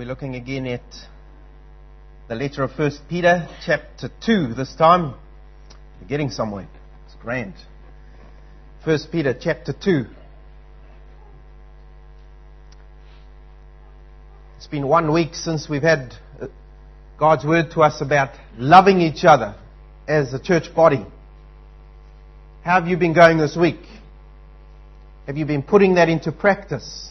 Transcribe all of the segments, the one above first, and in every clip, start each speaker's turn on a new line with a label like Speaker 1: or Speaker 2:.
Speaker 1: We're looking again at the letter of 1 Peter, chapter 2, this time. We're getting somewhere. It's grand. 1 Peter, chapter 2. It's been one week since we've had uh, God's word to us about loving each other as a church body. How have you been going this week? Have you been putting that into practice?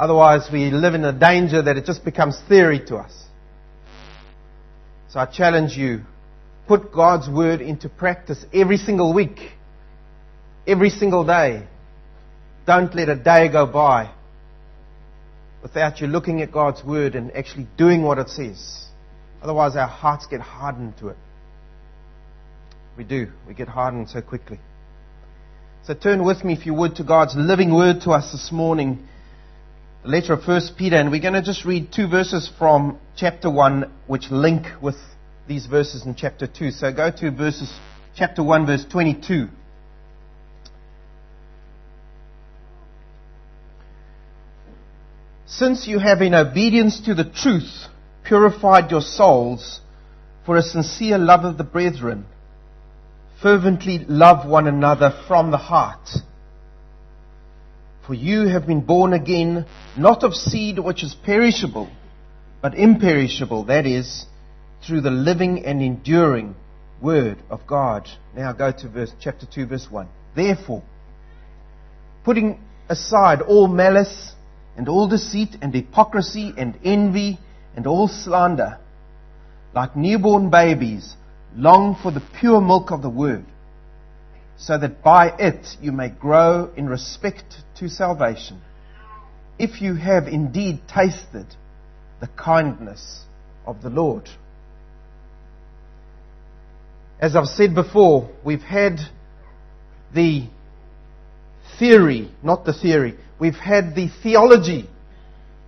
Speaker 1: Otherwise, we live in a danger that it just becomes theory to us. So I challenge you put God's word into practice every single week, every single day. Don't let a day go by without you looking at God's word and actually doing what it says. Otherwise, our hearts get hardened to it. We do. We get hardened so quickly. So turn with me, if you would, to God's living word to us this morning letter of 1 Peter, and we're going to just read two verses from chapter 1 which link with these verses in chapter 2. So go to verses, chapter 1, verse 22. Since you have in obedience to the truth purified your souls for a sincere love of the brethren, fervently love one another from the heart for you have been born again, not of seed which is perishable, but imperishable, that is, through the living and enduring word of God. Now go to verse, chapter 2, verse 1. Therefore, putting aside all malice and all deceit and hypocrisy and envy and all slander, like newborn babies, long for the pure milk of the word so that by it you may grow in respect to salvation, if you have indeed tasted the kindness of the Lord. As I've said before, we've had the theory, not the theory, we've had the theology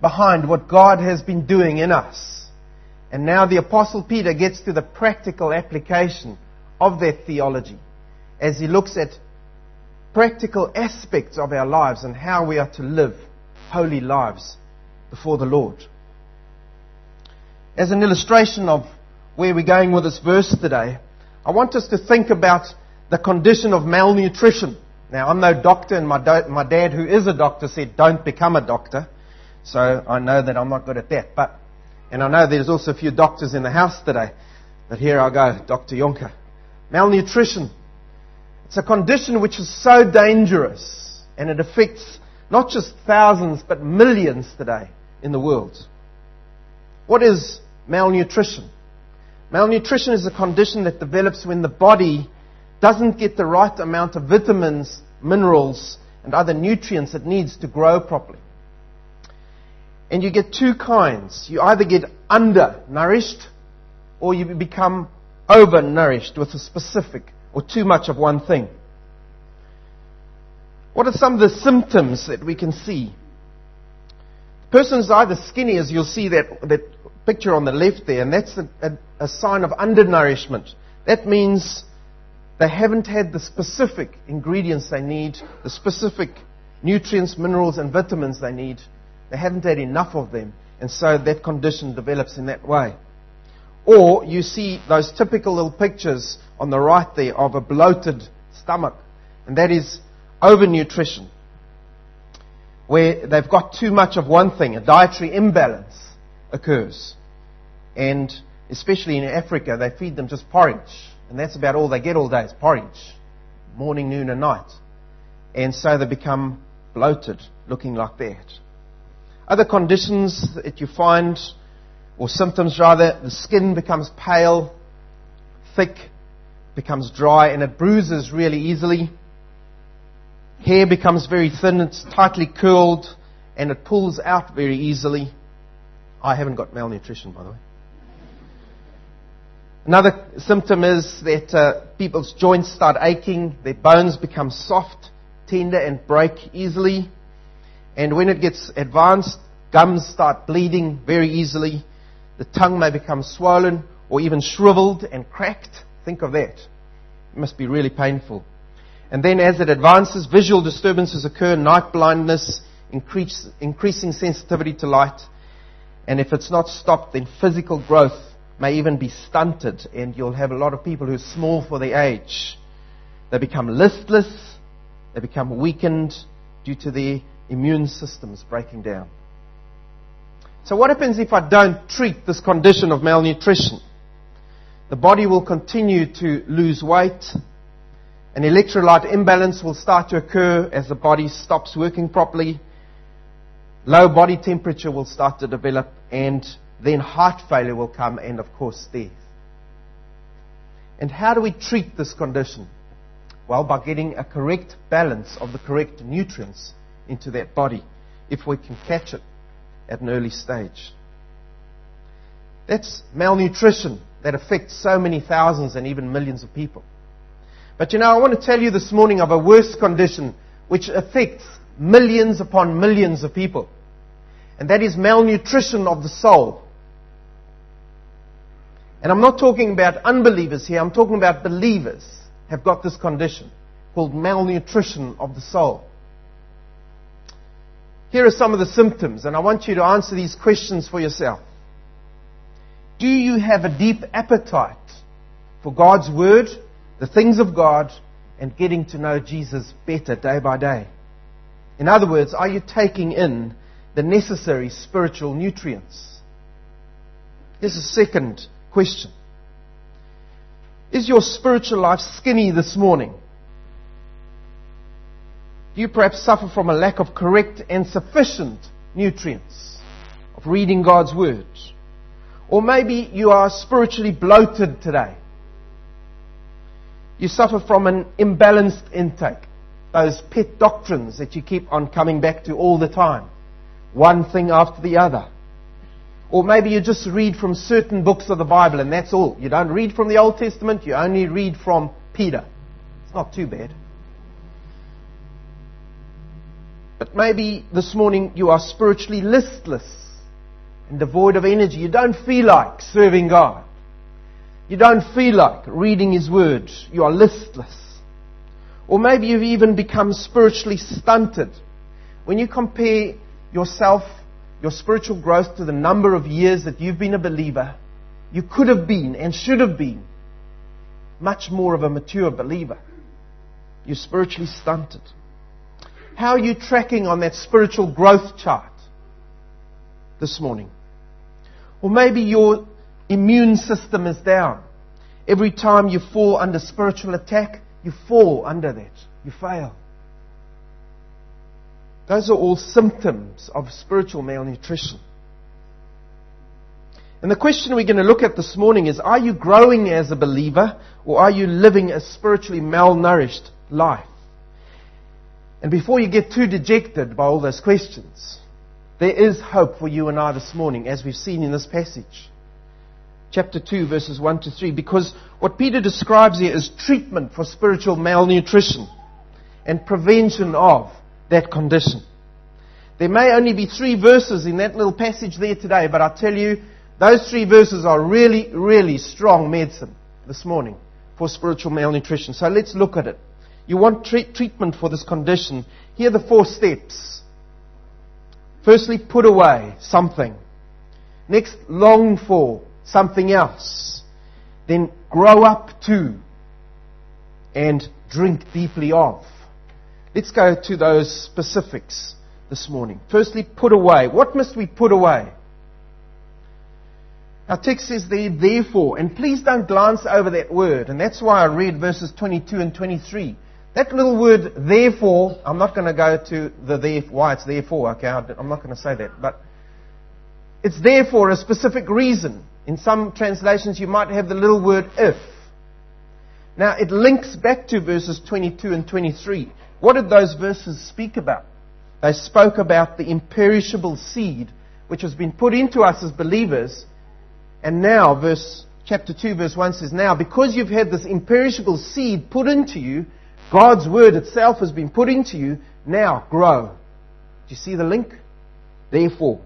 Speaker 1: behind what God has been doing in us. And now the Apostle Peter gets to the practical application of that theology as he looks at practical aspects of our lives and how we are to live holy lives before the Lord. As an illustration of where we're going with this verse today, I want us to think about the condition of malnutrition. Now, I'm no doctor, and my, do- my dad, who is a doctor, said, don't become a doctor. So I know that I'm not good at that. But, and I know there's also a few doctors in the house today. But here I go, Dr. Yonker. Malnutrition it's a condition which is so dangerous and it affects not just thousands but millions today in the world. What is malnutrition? Malnutrition is a condition that develops when the body doesn't get the right amount of vitamins, minerals, and other nutrients it needs to grow properly. And you get two kinds. You either get undernourished or you become overnourished with a specific or too much of one thing. What are some of the symptoms that we can see? The person is either skinny, as you'll see that, that picture on the left there, and that's a, a, a sign of undernourishment. That means they haven't had the specific ingredients they need, the specific nutrients, minerals, and vitamins they need. They haven't had enough of them, and so that condition develops in that way. Or you see those typical little pictures on the right there of a bloated stomach. And that is overnutrition. Where they've got too much of one thing, a dietary imbalance occurs. And especially in Africa, they feed them just porridge. And that's about all they get all day is porridge. Morning, noon, and night. And so they become bloated, looking like that. Other conditions that you find or symptoms rather, the skin becomes pale, thick, becomes dry, and it bruises really easily. Hair becomes very thin, it's tightly curled, and it pulls out very easily. I haven't got malnutrition, by the way. Another symptom is that uh, people's joints start aching, their bones become soft, tender, and break easily. And when it gets advanced, gums start bleeding very easily, the tongue may become swollen or even shriveled and cracked. Think of that. It must be really painful. And then as it advances, visual disturbances occur, night blindness, increase, increasing sensitivity to light. And if it's not stopped, then physical growth may even be stunted, and you'll have a lot of people who are small for their age. They become listless, they become weakened due to their immune systems breaking down. So, what happens if I don't treat this condition of malnutrition? The body will continue to lose weight. An electrolyte imbalance will start to occur as the body stops working properly. Low body temperature will start to develop, and then heart failure will come, and of course, death. And how do we treat this condition? Well, by getting a correct balance of the correct nutrients into that body, if we can catch it at an early stage. That's malnutrition that affects so many thousands and even millions of people. But you know, I want to tell you this morning of a worse condition which affects millions upon millions of people. And that is malnutrition of the soul. And I'm not talking about unbelievers here, I'm talking about believers have got this condition called malnutrition of the soul. Here are some of the symptoms, and I want you to answer these questions for yourself. Do you have a deep appetite for God's Word, the things of God, and getting to know Jesus better day by day? In other words, are you taking in the necessary spiritual nutrients? Here's a second question. Is your spiritual life skinny this morning? Do you perhaps suffer from a lack of correct and sufficient nutrients of reading God's Word? Or maybe you are spiritually bloated today. You suffer from an imbalanced intake. Those pet doctrines that you keep on coming back to all the time. One thing after the other. Or maybe you just read from certain books of the Bible and that's all. You don't read from the Old Testament, you only read from Peter. It's not too bad. But maybe this morning you are spiritually listless and devoid of energy. You don't feel like serving God. You don't feel like reading His Word. You are listless. Or maybe you've even become spiritually stunted. When you compare yourself your spiritual growth to the number of years that you've been a believer, you could have been and should have been much more of a mature believer. You're spiritually stunted. How are you tracking on that spiritual growth chart this morning? Or maybe your immune system is down. Every time you fall under spiritual attack, you fall under that. You fail. Those are all symptoms of spiritual malnutrition. And the question we're going to look at this morning is Are you growing as a believer or are you living a spiritually malnourished life? And before you get too dejected by all those questions, there is hope for you and I this morning, as we've seen in this passage. Chapter 2, verses 1 to 3. Because what Peter describes here is treatment for spiritual malnutrition and prevention of that condition. There may only be three verses in that little passage there today, but I tell you, those three verses are really, really strong medicine this morning for spiritual malnutrition. So let's look at it. You want treatment for this condition. Here are the four steps. Firstly, put away something. Next, long for something else. Then grow up to and drink deeply of. Let's go to those specifics this morning. Firstly, put away. What must we put away? Our text says there, therefore, and please don't glance over that word, and that's why I read verses 22 and 23. That little word, therefore, I'm not going to go to the there, why it's therefore, okay, I'm not going to say that, but it's therefore a specific reason. In some translations, you might have the little word if. Now, it links back to verses 22 and 23. What did those verses speak about? They spoke about the imperishable seed which has been put into us as believers. And now, verse, chapter 2, verse 1 says, Now, because you've had this imperishable seed put into you, God's word itself has been put into you. Now grow. Do you see the link? Therefore.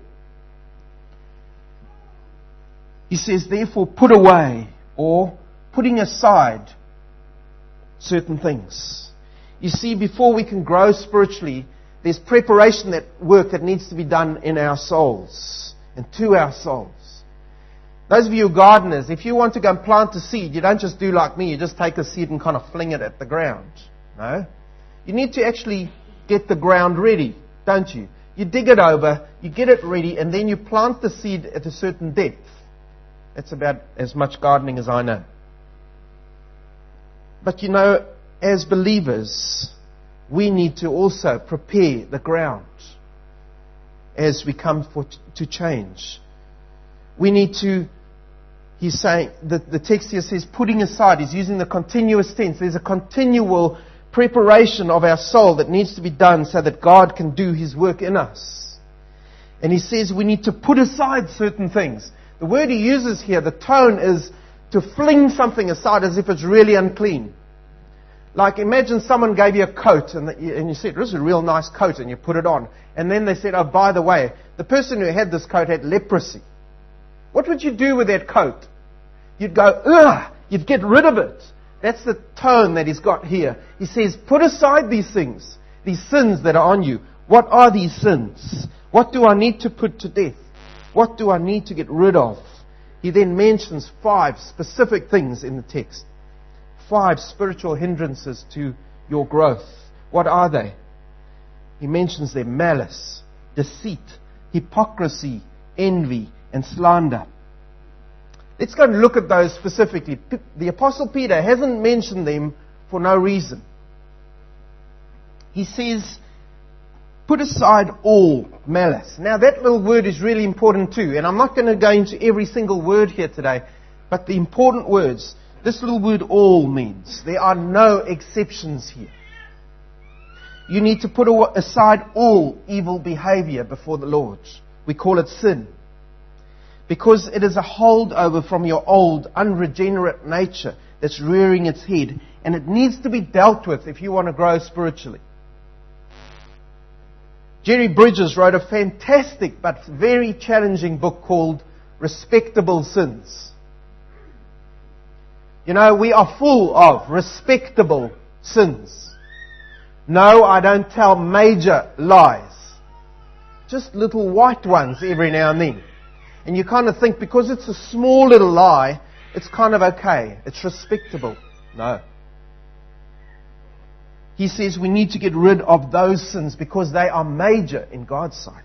Speaker 1: He says, therefore, put away or putting aside certain things. You see, before we can grow spiritually, there's preparation that work that needs to be done in our souls and to our souls. Those of you gardeners, if you want to go and plant a seed, you don't just do like me, you just take a seed and kind of fling it at the ground. No. You need to actually get the ground ready, don't you? You dig it over, you get it ready, and then you plant the seed at a certain depth. That's about as much gardening as I know. But you know, as believers, we need to also prepare the ground as we come for, to change. We need to, he's saying, the, the text here says putting aside, he's using the continuous tense. There's a continual preparation of our soul that needs to be done so that God can do his work in us. And he says we need to put aside certain things. The word he uses here, the tone is to fling something aside as if it's really unclean. Like imagine someone gave you a coat and, the, and you said, this is a real nice coat and you put it on. And then they said, oh, by the way, the person who had this coat had leprosy. What would you do with that coat? You'd go, ugh, you'd get rid of it. That's the tone that he's got here. He says, put aside these things, these sins that are on you. What are these sins? What do I need to put to death? What do I need to get rid of? He then mentions five specific things in the text five spiritual hindrances to your growth. What are they? He mentions them malice, deceit, hypocrisy, envy, and slander. Let's go and look at those specifically. The Apostle Peter hasn't mentioned them for no reason. He says, put aside all malice. Now that little word is really important too, and I'm not going to go into every single word here today, but the important words this little word all means there are no exceptions here. You need to put aside all evil behavior before the Lord. We call it sin. Because it is a holdover from your old, unregenerate nature that's rearing its head, and it needs to be dealt with if you want to grow spiritually. Jerry Bridges wrote a fantastic but very challenging book called Respectable Sins. You know, we are full of respectable sins. No, I don't tell major lies. Just little white ones every now and then. And you kind of think because it's a small little lie, it's kind of okay. It's respectable. No. He says we need to get rid of those sins because they are major in God's sight.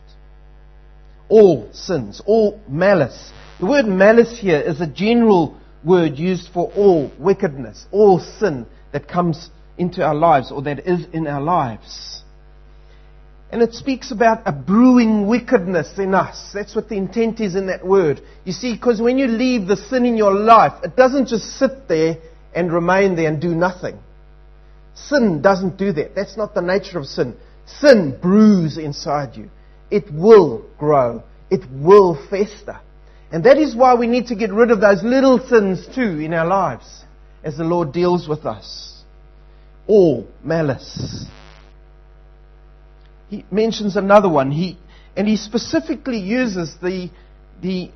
Speaker 1: All sins, all malice. The word malice here is a general word used for all wickedness, all sin that comes into our lives or that is in our lives. And it speaks about a brewing wickedness in us. That's what the intent is in that word. You see, because when you leave the sin in your life, it doesn't just sit there and remain there and do nothing. Sin doesn't do that. That's not the nature of sin. Sin brews inside you. It will grow. It will fester. And that is why we need to get rid of those little sins too in our lives as the Lord deals with us. All malice. He mentions another one. He, and he specifically uses the, the,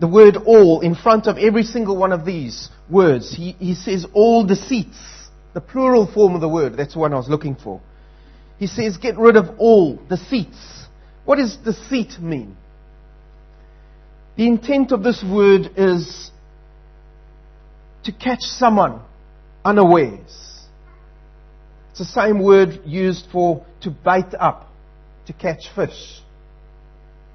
Speaker 1: the word all in front of every single one of these words. He, he says all deceits. The plural form of the word. That's the one I was looking for. He says get rid of all deceits. What does deceit mean? The intent of this word is to catch someone unawares. It's the same word used for to bait up, to catch fish.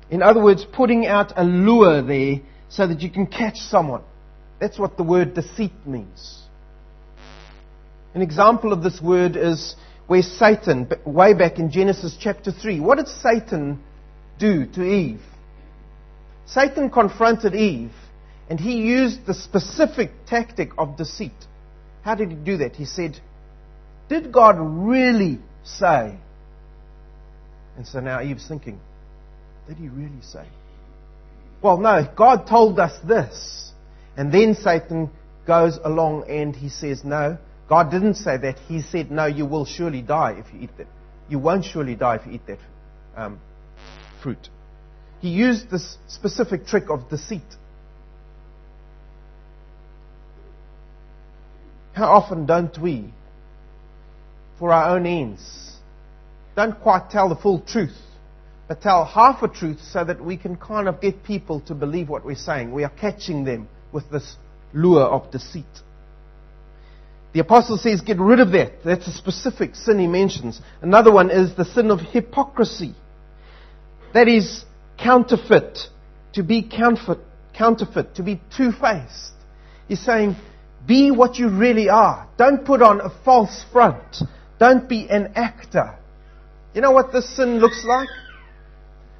Speaker 1: In other words, putting out a lure there so that you can catch someone. That's what the word deceit means. An example of this word is where Satan, way back in Genesis chapter 3, what did Satan do to Eve? Satan confronted Eve and he used the specific tactic of deceit. How did he do that? He said, Did God really say? And so now Eve's thinking, Did he really say? Well, no, God told us this. And then Satan goes along and he says, No, God didn't say that. He said, No, you will surely die if you eat that. You won't surely die if you eat that um, fruit. He used this specific trick of deceit. How often don't we for our own ends. Don't quite tell the full truth, but tell half a truth so that we can kind of get people to believe what we're saying. We are catching them with this lure of deceit. The apostle says, get rid of that. That's a specific sin he mentions. Another one is the sin of hypocrisy. That is counterfeit. To be counterfeit, counterfeit to be two-faced. He's saying, be what you really are. Don't put on a false front. Don't be an actor. You know what this sin looks like?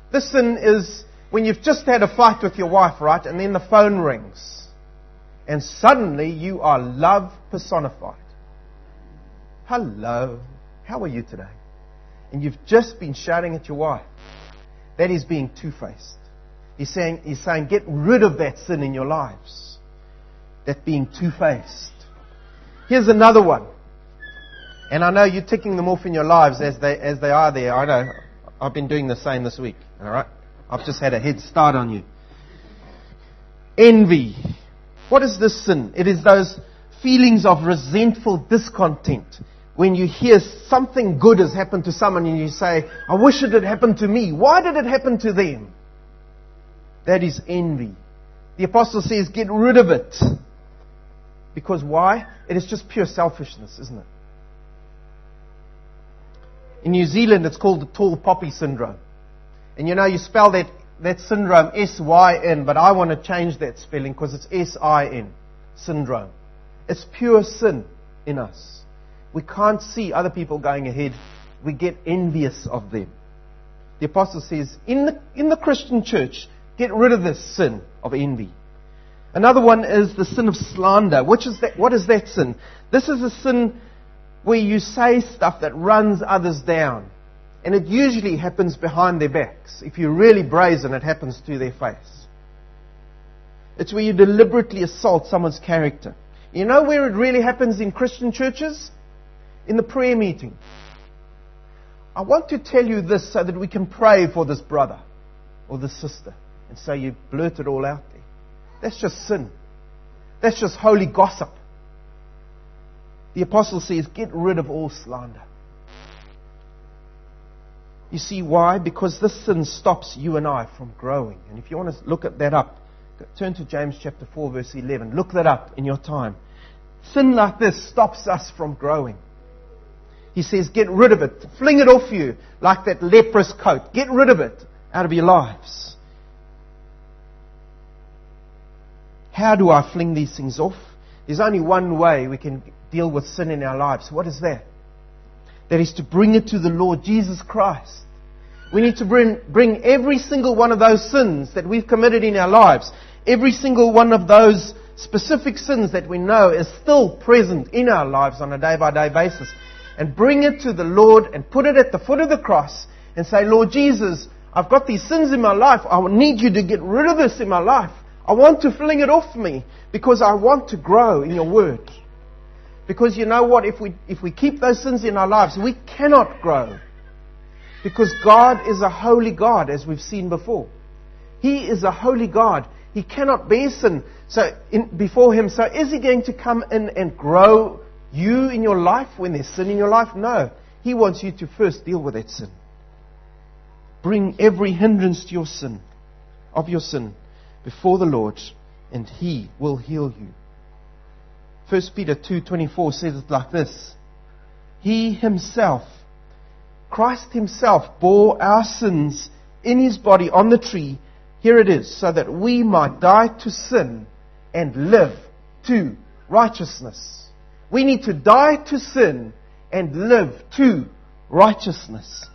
Speaker 1: This sin is when you've just had a fight with your wife, right? And then the phone rings. And suddenly you are love personified. Hello. How are you today? And you've just been shouting at your wife. That is being two-faced. He's saying, he's saying, get rid of that sin in your lives. That being two-faced. Here's another one. And I know you're ticking them off in your lives as they, as they are there. I know. I've been doing the same this week. Alright? I've just had a head start on you. Envy. What is this sin? It is those feelings of resentful discontent. When you hear something good has happened to someone and you say, I wish it had happened to me. Why did it happen to them? That is envy. The apostle says, get rid of it. Because why? It is just pure selfishness, isn't it? In New Zealand, it's called the tall poppy syndrome. And you know, you spell that, that syndrome S-Y-N, but I want to change that spelling because it's S-I-N, syndrome. It's pure sin in us. We can't see other people going ahead. We get envious of them. The apostle says, in the, in the Christian church, get rid of this sin of envy. Another one is the sin of slander. Which is that, what is that sin? This is a sin where you say stuff that runs others down. And it usually happens behind their backs. If you're really brazen, it happens to their face. It's where you deliberately assault someone's character. You know where it really happens in Christian churches? In the prayer meeting. I want to tell you this so that we can pray for this brother or this sister. And so you blurt it all out there. That's just sin. That's just holy gossip. The apostle says, get rid of all slander. You see why? Because this sin stops you and I from growing. And if you want to look at that up, turn to James chapter 4 verse 11. Look that up in your time. Sin like this stops us from growing. He says, get rid of it. Fling it off you like that leprous coat. Get rid of it out of your lives. How do I fling these things off? There's only one way we can deal with sin in our lives. What is that? That is to bring it to the Lord Jesus Christ. We need to bring, bring every single one of those sins that we've committed in our lives, every single one of those specific sins that we know is still present in our lives on a day by day basis, and bring it to the Lord and put it at the foot of the cross and say, Lord Jesus, I've got these sins in my life. I need you to get rid of this in my life. I want to fling it off me because I want to grow in your word. Because you know what? If we, if we keep those sins in our lives, we cannot grow. Because God is a holy God, as we've seen before. He is a holy God. He cannot bear sin so in, before Him. So is He going to come in and grow you in your life when there's sin in your life? No. He wants you to first deal with that sin. Bring every hindrance to your sin, of your sin, before the Lord, and He will heal you. 1 Peter 2:24 says it like this. He himself Christ himself bore our sins in his body on the tree. Here it is, so that we might die to sin and live to righteousness. We need to die to sin and live to righteousness.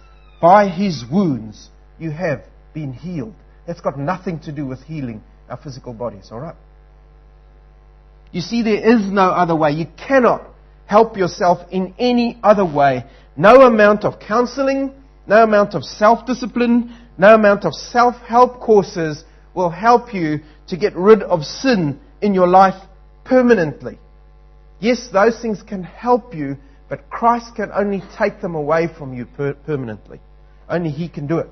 Speaker 1: By his wounds you have been healed. That's got nothing to do with healing our physical bodies, alright? You see, there is no other way. You cannot help yourself in any other way. No amount of counseling, no amount of self-discipline, no amount of self-help courses will help you to get rid of sin in your life permanently. Yes, those things can help you, but Christ can only take them away from you per- permanently. Only He can do it.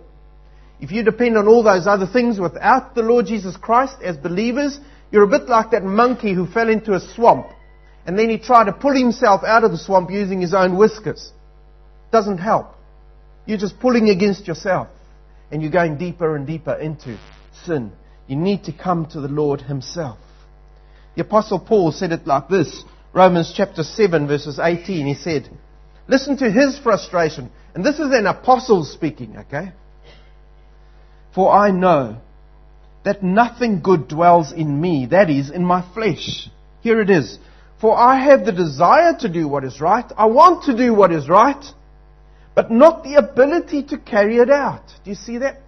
Speaker 1: If you depend on all those other things without the Lord Jesus Christ as believers, you're a bit like that monkey who fell into a swamp and then he tried to pull himself out of the swamp using his own whiskers. doesn't help. You're just pulling against yourself and you're going deeper and deeper into sin. You need to come to the Lord Himself. The Apostle Paul said it like this Romans chapter 7, verses 18. He said, Listen to his frustration. And this is an apostle speaking, okay? For I know that nothing good dwells in me, that is, in my flesh. Here it is. For I have the desire to do what is right. I want to do what is right, but not the ability to carry it out. Do you see that?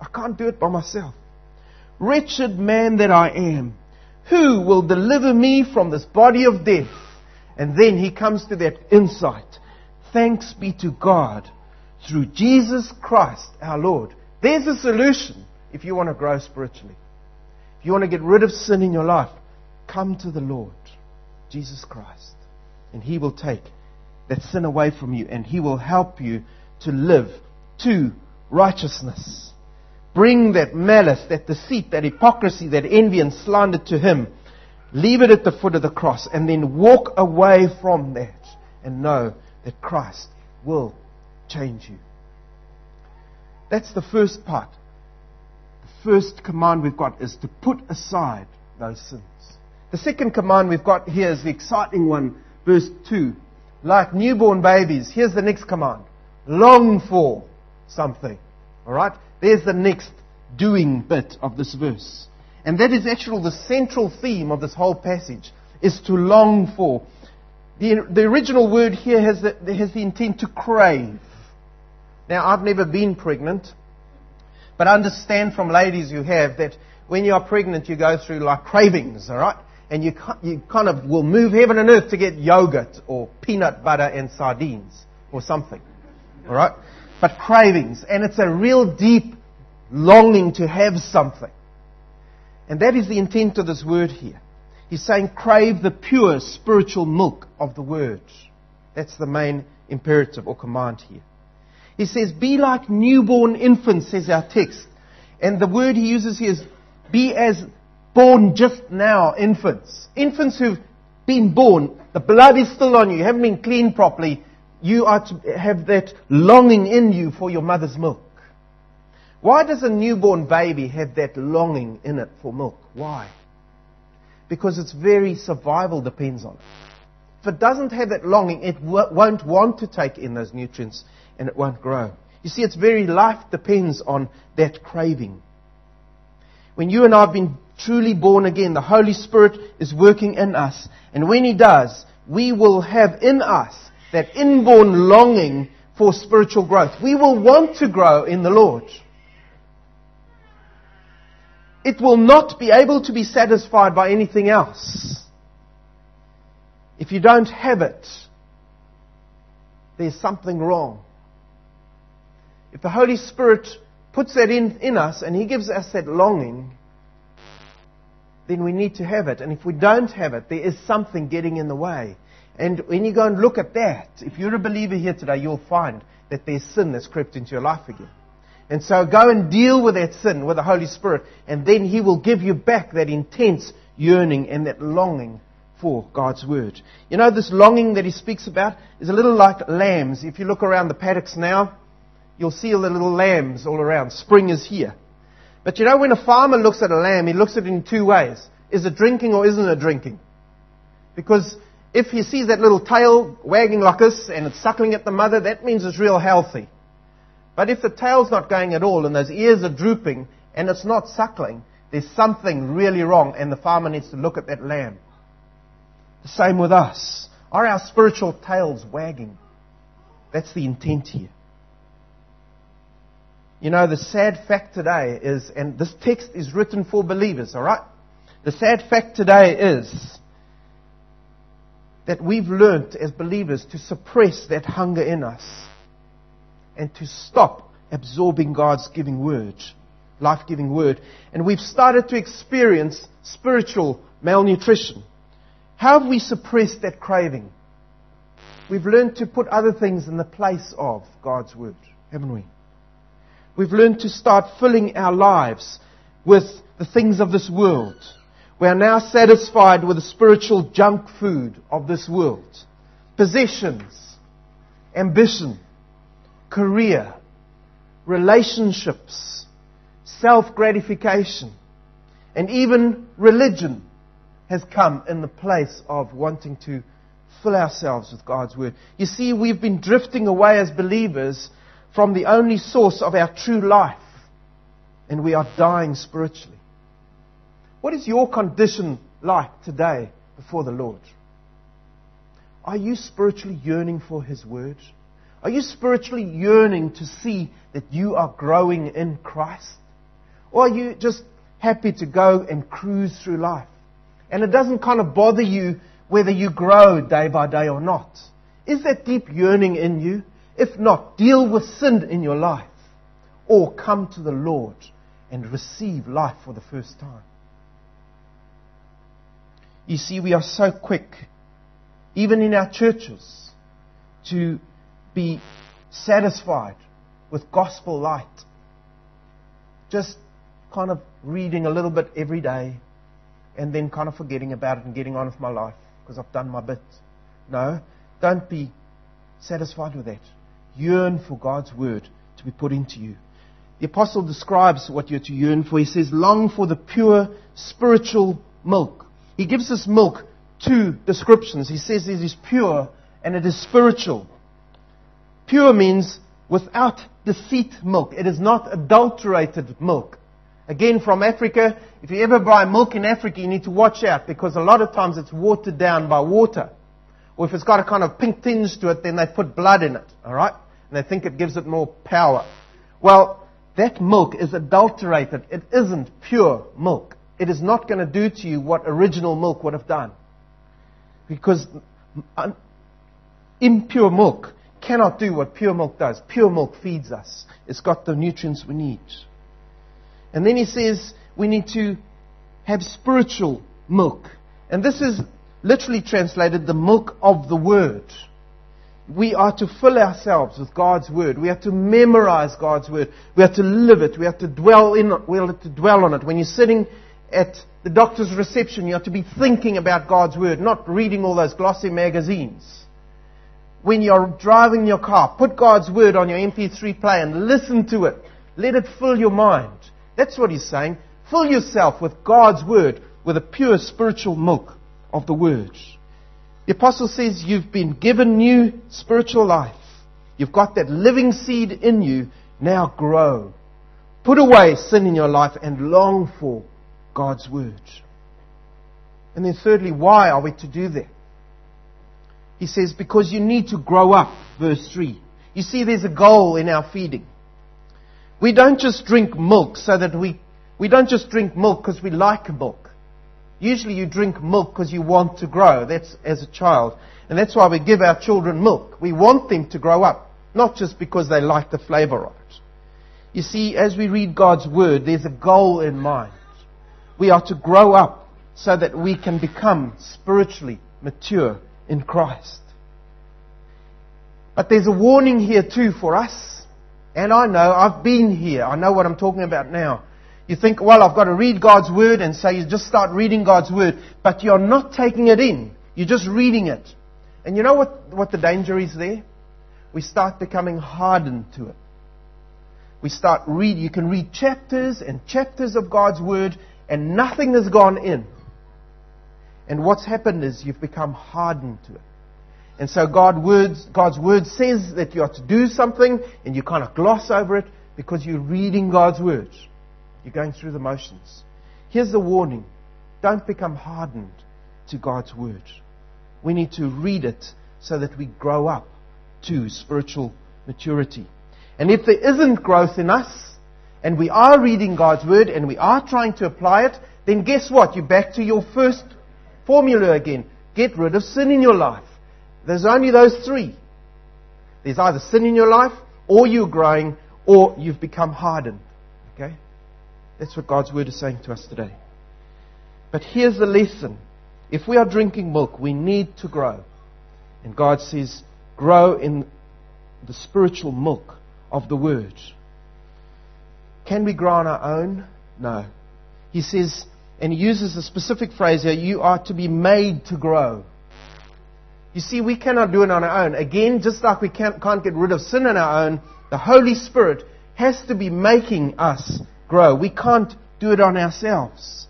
Speaker 1: I can't do it by myself. Wretched man that I am, who will deliver me from this body of death? And then he comes to that insight. Thanks be to God through Jesus Christ our Lord. There's a solution if you want to grow spiritually. If you want to get rid of sin in your life, come to the Lord, Jesus Christ. And he will take that sin away from you and he will help you to live to righteousness. Bring that malice, that deceit, that hypocrisy, that envy and slander to Him. Leave it at the foot of the cross and then walk away from that and know that Christ will change you. That's the first part. First command we've got is to put aside those sins. The second command we've got here is the exciting one, verse 2. Like newborn babies, here's the next command. Long for something. Alright? There's the next doing bit of this verse. And that is actually the central theme of this whole passage, is to long for. The, the original word here has the, has the intent to crave. Now, I've never been pregnant, but understand from ladies you have that when you are pregnant, you go through like cravings, alright? And you, you kind of will move heaven and earth to get yogurt or peanut butter and sardines or something. Alright? but cravings. And it's a real deep longing to have something. And that is the intent of this word here. He's saying crave the pure spiritual milk of the word. That's the main imperative or command here. He says, be like newborn infants, says our text. And the word he uses here is be as born just now infants. Infants who've been born, the blood is still on you, you haven't been cleaned properly, you are to have that longing in you for your mother's milk. Why does a newborn baby have that longing in it for milk? Why? Because its very survival depends on it. If it doesn't have that longing, it won't want to take in those nutrients and it won't grow. You see, its very life depends on that craving. When you and I have been truly born again, the Holy Spirit is working in us. And when He does, we will have in us that inborn longing for spiritual growth. We will want to grow in the Lord. It will not be able to be satisfied by anything else. If you don't have it, there's something wrong. If the Holy Spirit puts that in, in us and He gives us that longing, then we need to have it. And if we don't have it, there is something getting in the way. And when you go and look at that, if you're a believer here today, you'll find that there's sin that's crept into your life again. And so go and deal with that sin with the Holy Spirit, and then He will give you back that intense yearning and that longing for God's Word. You know, this longing that He speaks about is a little like lambs. If you look around the paddocks now, you'll see all the little lambs all around. Spring is here. But you know, when a farmer looks at a lamb, he looks at it in two ways. Is it drinking or isn't it drinking? Because if he sees that little tail wagging like this and it's suckling at the mother, that means it's real healthy. But if the tail's not going at all and those ears are drooping and it's not suckling, there's something really wrong and the farmer needs to look at that lamb. The same with us. Are our spiritual tails wagging? That's the intent here. You know, the sad fact today is, and this text is written for believers, alright? The sad fact today is that we've learnt as believers to suppress that hunger in us and to stop absorbing God's giving word, life giving word. And we've started to experience spiritual malnutrition. How have we suppressed that craving? We've learned to put other things in the place of God's word, haven't we? We've learned to start filling our lives with the things of this world we are now satisfied with the spiritual junk food of this world. Possessions, ambition, career, relationships, self gratification, and even religion has come in the place of wanting to fill ourselves with God's Word. You see, we've been drifting away as believers from the only source of our true life, and we are dying spiritually. What is your condition like today before the Lord? Are you spiritually yearning for His Word? Are you spiritually yearning to see that you are growing in Christ? Or are you just happy to go and cruise through life? And it doesn't kind of bother you whether you grow day by day or not. Is that deep yearning in you? If not, deal with sin in your life. Or come to the Lord and receive life for the first time. You see, we are so quick, even in our churches, to be satisfied with gospel light. Just kind of reading a little bit every day and then kind of forgetting about it and getting on with my life because I've done my bit. No, don't be satisfied with that. Yearn for God's word to be put into you. The apostle describes what you're to yearn for. He says, long for the pure spiritual milk. He gives us milk two descriptions. He says it is pure and it is spiritual. Pure means without deceit milk. It is not adulterated milk. Again, from Africa, if you ever buy milk in Africa, you need to watch out because a lot of times it's watered down by water. Or if it's got a kind of pink tinge to it, then they put blood in it. Alright? And they think it gives it more power. Well, that milk is adulterated. It isn't pure milk. It is not going to do to you what original milk would have done. Because impure milk cannot do what pure milk does. Pure milk feeds us. It's got the nutrients we need. And then he says we need to have spiritual milk. And this is literally translated the milk of the Word. We are to fill ourselves with God's Word. We have to memorize God's Word. We have to live it. We have to dwell in it. We have to dwell on it. When you're sitting at the doctor's reception, you have to be thinking about God's Word, not reading all those glossy magazines. When you're driving your car, put God's Word on your MP3 player and listen to it. Let it fill your mind. That's what he's saying. Fill yourself with God's Word, with a pure spiritual milk of the Word. The apostle says you've been given new spiritual life. You've got that living seed in you. Now grow. Put away sin in your life and long for God's Word. And then thirdly, why are we to do that? He says, because you need to grow up, verse 3. You see, there's a goal in our feeding. We don't just drink milk so that we, we don't just drink milk because we like milk. Usually you drink milk because you want to grow. That's as a child. And that's why we give our children milk. We want them to grow up, not just because they like the flavor of it. You see, as we read God's Word, there's a goal in mind. We are to grow up so that we can become spiritually mature in Christ. But there's a warning here too for us and I know, I've been here. I know what I'm talking about now. You think, well, I've got to read God's Word, and so you just start reading God's Word, but you're not taking it in. You're just reading it. And you know what, what the danger is there? We start becoming hardened to it. We start read, you can read chapters and chapters of God's Word, and nothing has gone in. And what's happened is you've become hardened to it. And so God words, God's word says that you are to do something, and you kind of gloss over it because you're reading God's words. You're going through the motions. Here's the warning don't become hardened to God's word. We need to read it so that we grow up to spiritual maturity. And if there isn't growth in us, and we are reading God's word and we are trying to apply it, then guess what? You're back to your first formula again. Get rid of sin in your life. There's only those three. There's either sin in your life, or you're growing, or you've become hardened. That's what God's word is saying to us today. But here's the lesson. If we are drinking milk, we need to grow. And God says, grow in the spiritual milk of the word. Can we grow on our own? No. He says, and he uses a specific phrase here, you are to be made to grow. You see, we cannot do it on our own. Again, just like we can't, can't get rid of sin on our own, The Holy Spirit has to be making us grow. We can't do it on ourselves.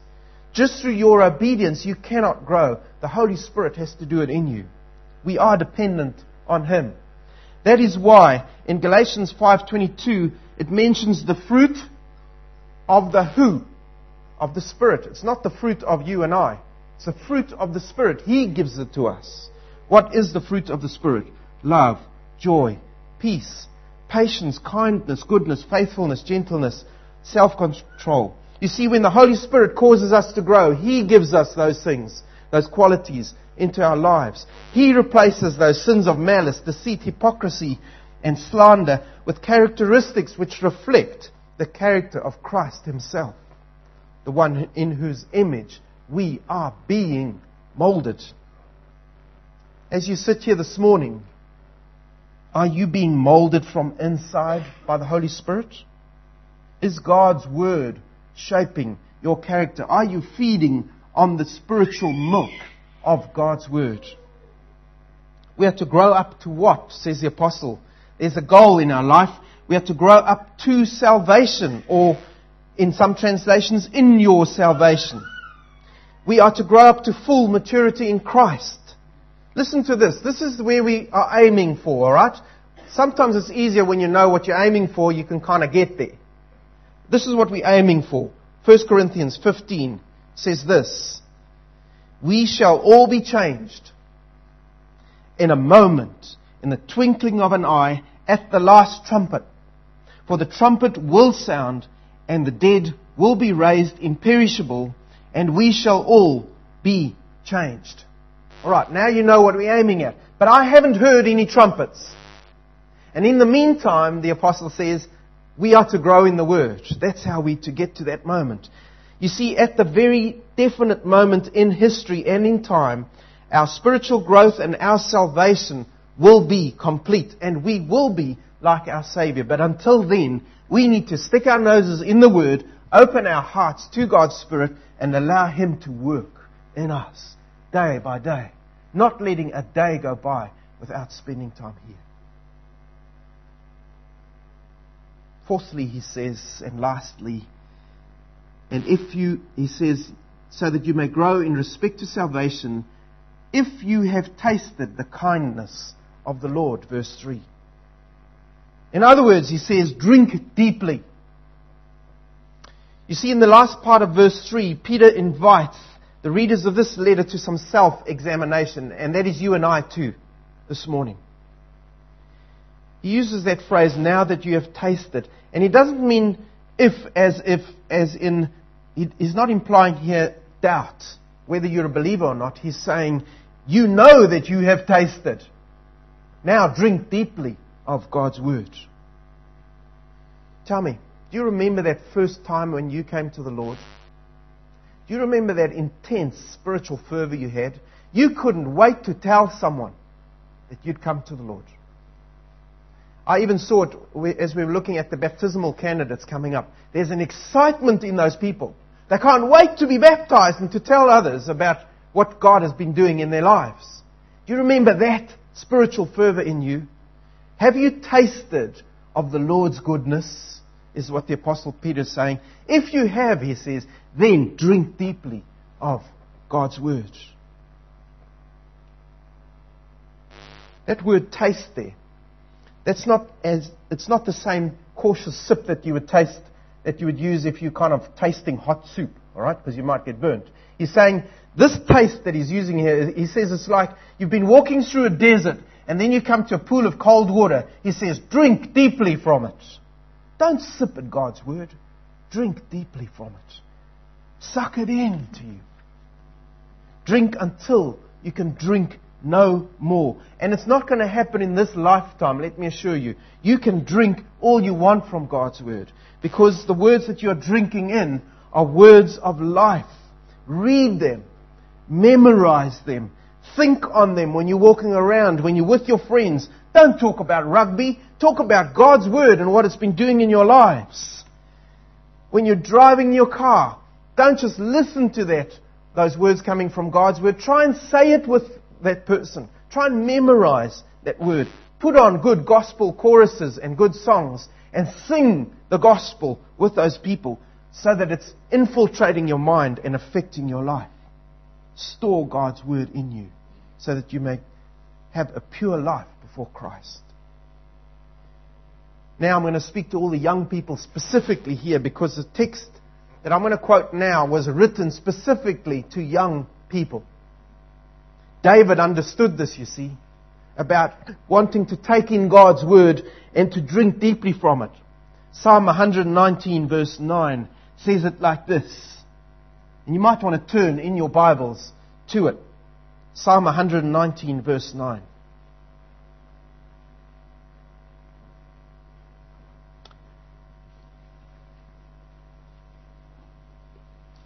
Speaker 1: Just through your obedience, you cannot grow. The Holy Spirit has to do it in you. We are dependent on Him. That is why in Galatians 5:22 it mentions the fruit of the who of the Spirit. It's not the fruit of you and I. It's the fruit of the Spirit. He gives it to us. What is the fruit of the Spirit? Love, joy, peace, patience, kindness, goodness, faithfulness, gentleness, self-control. You see, when the Holy Spirit causes us to grow, He gives us those things, those qualities into our lives. He replaces those sins of malice, deceit, hypocrisy, and slander with characteristics which reflect the character of Christ Himself the one in whose image we are being molded. As you sit here this morning, are you being molded from inside by the Holy Spirit? Is God's Word shaping your character? Are you feeding on the spiritual milk of God's Word? We are to grow up to what, says the Apostle? There's a goal in our life. We are to grow up to salvation or in some translations, in your salvation. We are to grow up to full maturity in Christ. Listen to this. This is where we are aiming for, alright? Sometimes it's easier when you know what you're aiming for, you can kind of get there. This is what we're aiming for. 1 Corinthians 15 says this. We shall all be changed in a moment, in the twinkling of an eye, at the last trumpet. For the trumpet will sound and the dead will be raised imperishable, and we shall all be changed. Alright, now you know what we're aiming at. But I haven't heard any trumpets. And in the meantime, the apostle says, we are to grow in the Word. That's how we to get to that moment. You see, at the very definite moment in history and in time, our spiritual growth and our salvation will be complete, and we will be like our Savior. But until then, we need to stick our noses in the Word, open our hearts to God's Spirit, and allow Him to work in us day by day. Not letting a day go by without spending time here. Fourthly, he says, and lastly, and if you, he says, so that you may grow in respect to salvation, if you have tasted the kindness of the Lord, verse 3. In other words, he says, drink deeply. You see, in the last part of verse 3, Peter invites the readers of this letter to some self examination, and that is you and I too, this morning. He uses that phrase, now that you have tasted. And he doesn't mean if, as if, as in, he's not implying here doubt, whether you're a believer or not. He's saying, you know that you have tasted. Now drink deeply of God's Word. Tell me, do you remember that first time when you came to the Lord? Do you remember that intense spiritual fervor you had? You couldn't wait to tell someone that you'd come to the Lord. I even saw it as we were looking at the baptismal candidates coming up. There's an excitement in those people. They can't wait to be baptized and to tell others about what God has been doing in their lives. Do you remember that spiritual fervor in you? Have you tasted of the Lord's goodness? Is what the Apostle Peter is saying. If you have, he says, then drink deeply of God's word. That word taste there, that's not as, it's not the same cautious sip that you would taste, that you would use if you're kind of tasting hot soup, alright? Because you might get burnt. He's saying, this taste that he's using here, he says it's like you've been walking through a desert and then you come to a pool of cold water, he says, drink deeply from it. Don't sip at God's word. Drink deeply from it. Suck it in to you. Drink until you can drink no more. And it's not going to happen in this lifetime, let me assure you. You can drink all you want from God's word. Because the words that you're drinking in are words of life. Read them. Memorize them. Think on them when you're walking around, when you're with your friends. Don't talk about rugby. Talk about God's Word and what it's been doing in your lives. When you're driving your car, don't just listen to that, those words coming from God's Word. Try and say it with that person. Try and memorize that word. put on good gospel choruses and good songs and sing the gospel with those people so that it's infiltrating your mind and affecting your life. Store God's word in you so that you may have a pure life before Christ. Now I'm going to speak to all the young people specifically here because the text that I'm going to quote now was written specifically to young people. David understood this, you see, about wanting to take in God's word and to drink deeply from it. Psalm 119 verse 9 says it like this. And you might want to turn in your Bibles to it. Psalm 119 verse 9.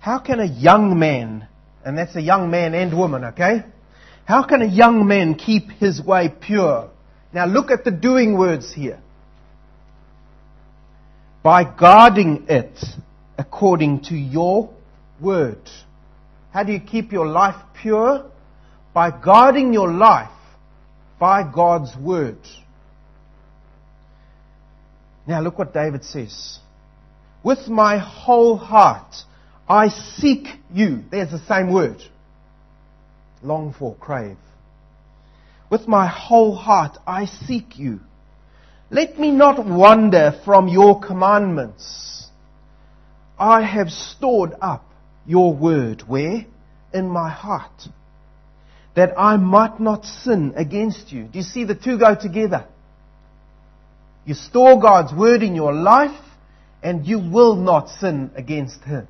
Speaker 1: How can a young man, and that's a young man and woman, okay? How can a young man keep his way pure? Now look at the doing words here. By guarding it according to your word. How do you keep your life pure? By guarding your life by God's word. Now look what David says. With my whole heart I seek you. There's the same word. Long for, crave. With my whole heart I seek you. Let me not wander from your commandments. I have stored up your word. Where? In my heart. That I might not sin against you. Do you see the two go together? You store God's word in your life and you will not sin against Him.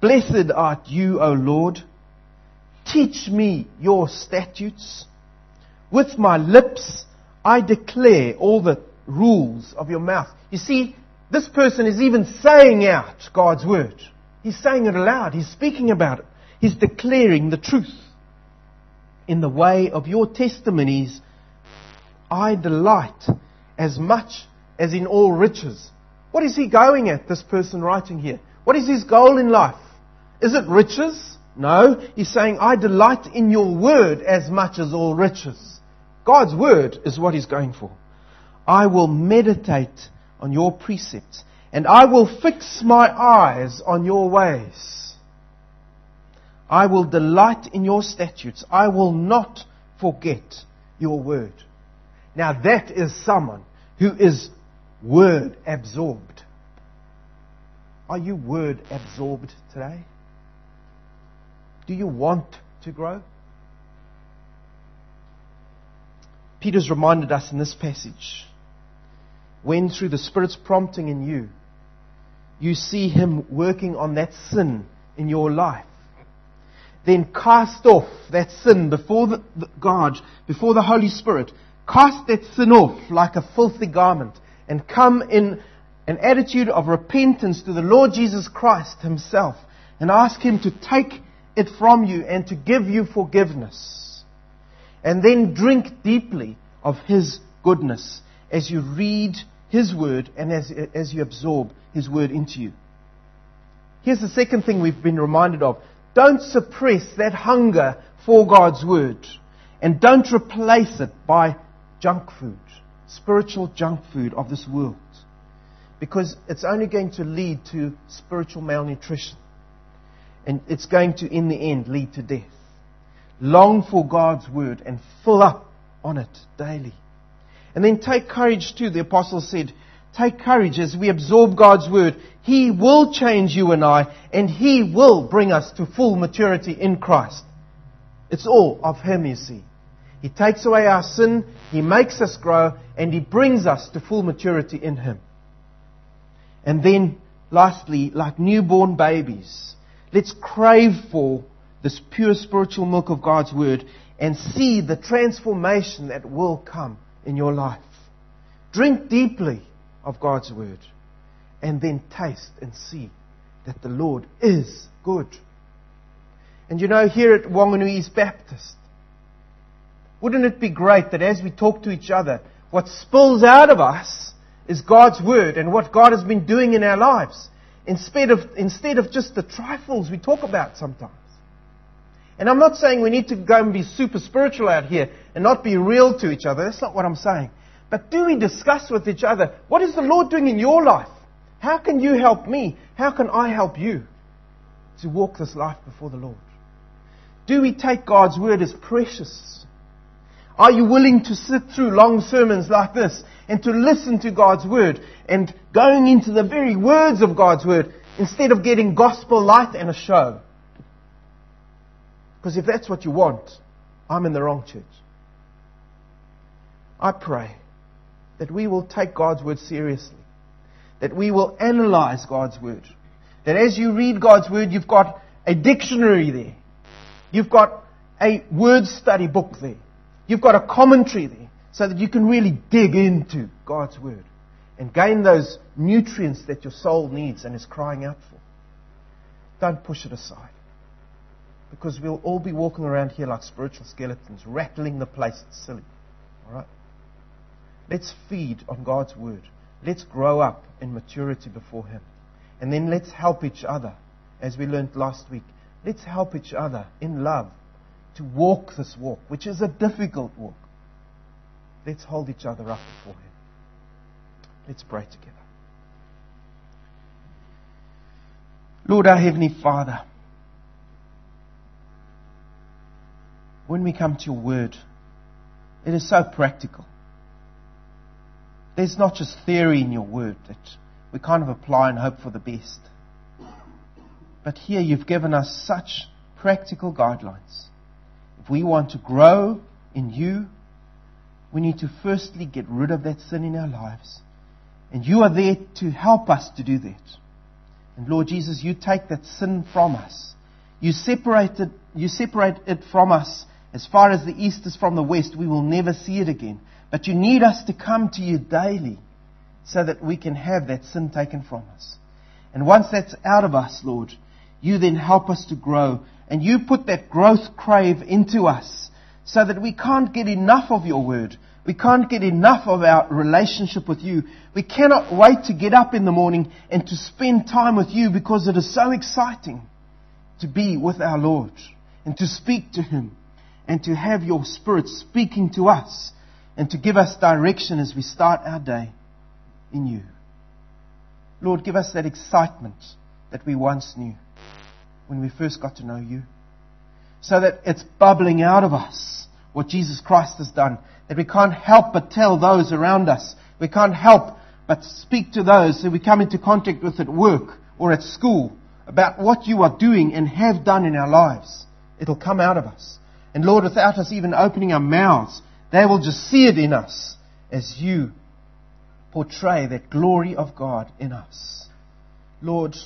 Speaker 1: Blessed art you, O Lord. Teach me your statutes. With my lips I declare all the rules of your mouth. You see, this person is even saying out God's word. He's saying it aloud. He's speaking about it. He's declaring the truth. In the way of your testimonies, I delight as much as in all riches. What is he going at, this person writing here? What is his goal in life? Is it riches? No. He's saying, I delight in your word as much as all riches. God's word is what he's going for. I will meditate on your precepts and I will fix my eyes on your ways. I will delight in your statutes. I will not forget your word. Now that is someone who is word absorbed. Are you word absorbed today? Do you want to grow? Peter's reminded us in this passage when through the Spirit's prompting in you, you see Him working on that sin in your life, then cast off that sin before the, the God, before the Holy Spirit. Cast that sin off like a filthy garment and come in an attitude of repentance to the Lord Jesus Christ Himself and ask Him to take it from you and to give you forgiveness. And then drink deeply of His goodness as you read His Word and as, as you absorb His Word into you. Here's the second thing we've been reminded of. Don't suppress that hunger for God's Word. And don't replace it by junk food, spiritual junk food of this world. Because it's only going to lead to spiritual malnutrition. And it's going to, in the end, lead to death. Long for God's word and fill up on it daily. And then take courage too. The apostle said, take courage as we absorb God's word. He will change you and I, and He will bring us to full maturity in Christ. It's all of Him, you see. He takes away our sin, He makes us grow, and He brings us to full maturity in Him. And then, lastly, like newborn babies, Let's crave for this pure spiritual milk of God's Word and see the transformation that will come in your life. Drink deeply of God's Word and then taste and see that the Lord is good. And you know, here at Wanganui East Baptist, wouldn't it be great that as we talk to each other, what spills out of us is God's Word and what God has been doing in our lives instead of, instead of just the trifles we talk about sometimes. And I'm not saying we need to go and be super spiritual out here and not be real to each other. That's not what I'm saying. But do we discuss with each other, what is the Lord doing in your life? How can you help me? How can I help you to walk this life before the Lord? Do we take God's word as precious? Are you willing to sit through long sermons like this and to listen to God's word and going into the very words of God's word instead of getting gospel light and a show? Because if that's what you want, I'm in the wrong church. I pray that we will take God's word seriously. That we will analyze God's word. That as you read God's word, you've got a dictionary there. You've got a word study book there. You've got a commentary there so that you can really dig into God's word and gain those nutrients that your soul needs and is crying out for. Don't push it aside. Because we'll all be walking around here like spiritual skeletons, rattling the place. It's silly. Alright? Let's feed on God's word. Let's grow up in maturity before Him. And then let's help each other, as we learned last week. Let's help each other in love to walk this walk, which is a difficult walk. Let's hold each other up before Him. Let's pray together. Lord, our Heavenly Father, when we come to your word, it is so practical. There's not just theory in your word that we kind of apply and hope for the best. But here you've given us such practical guidelines. If we want to grow in you, we need to firstly get rid of that sin in our lives. And you are there to help us to do that. And Lord Jesus, you take that sin from us. You separate it, you separate it from us as far as the east is from the west. We will never see it again. But you need us to come to you daily so that we can have that sin taken from us. And once that's out of us, Lord, you then help us to grow. And you put that growth crave into us so that we can't get enough of your word. We can't get enough of our relationship with you. We cannot wait to get up in the morning and to spend time with you because it is so exciting to be with our Lord and to speak to Him and to have your Spirit speaking to us and to give us direction as we start our day in you. Lord, give us that excitement that we once knew when we first got to know you. So that it's bubbling out of us what Jesus Christ has done. That we can't help but tell those around us. We can't help but speak to those who we come into contact with at work or at school about what you are doing and have done in our lives. It'll come out of us. And Lord, without us even opening our mouths, they will just see it in us as you portray that glory of God in us. Lord,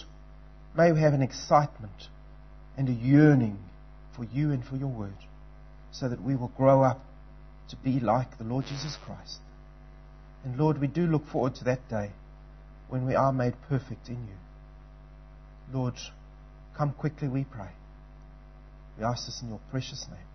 Speaker 1: may we have an excitement and a yearning for you and for your word so that we will grow up to be like the Lord Jesus Christ. And Lord, we do look forward to that day when we are made perfect in you. Lord, come quickly, we pray. We ask this in your precious name.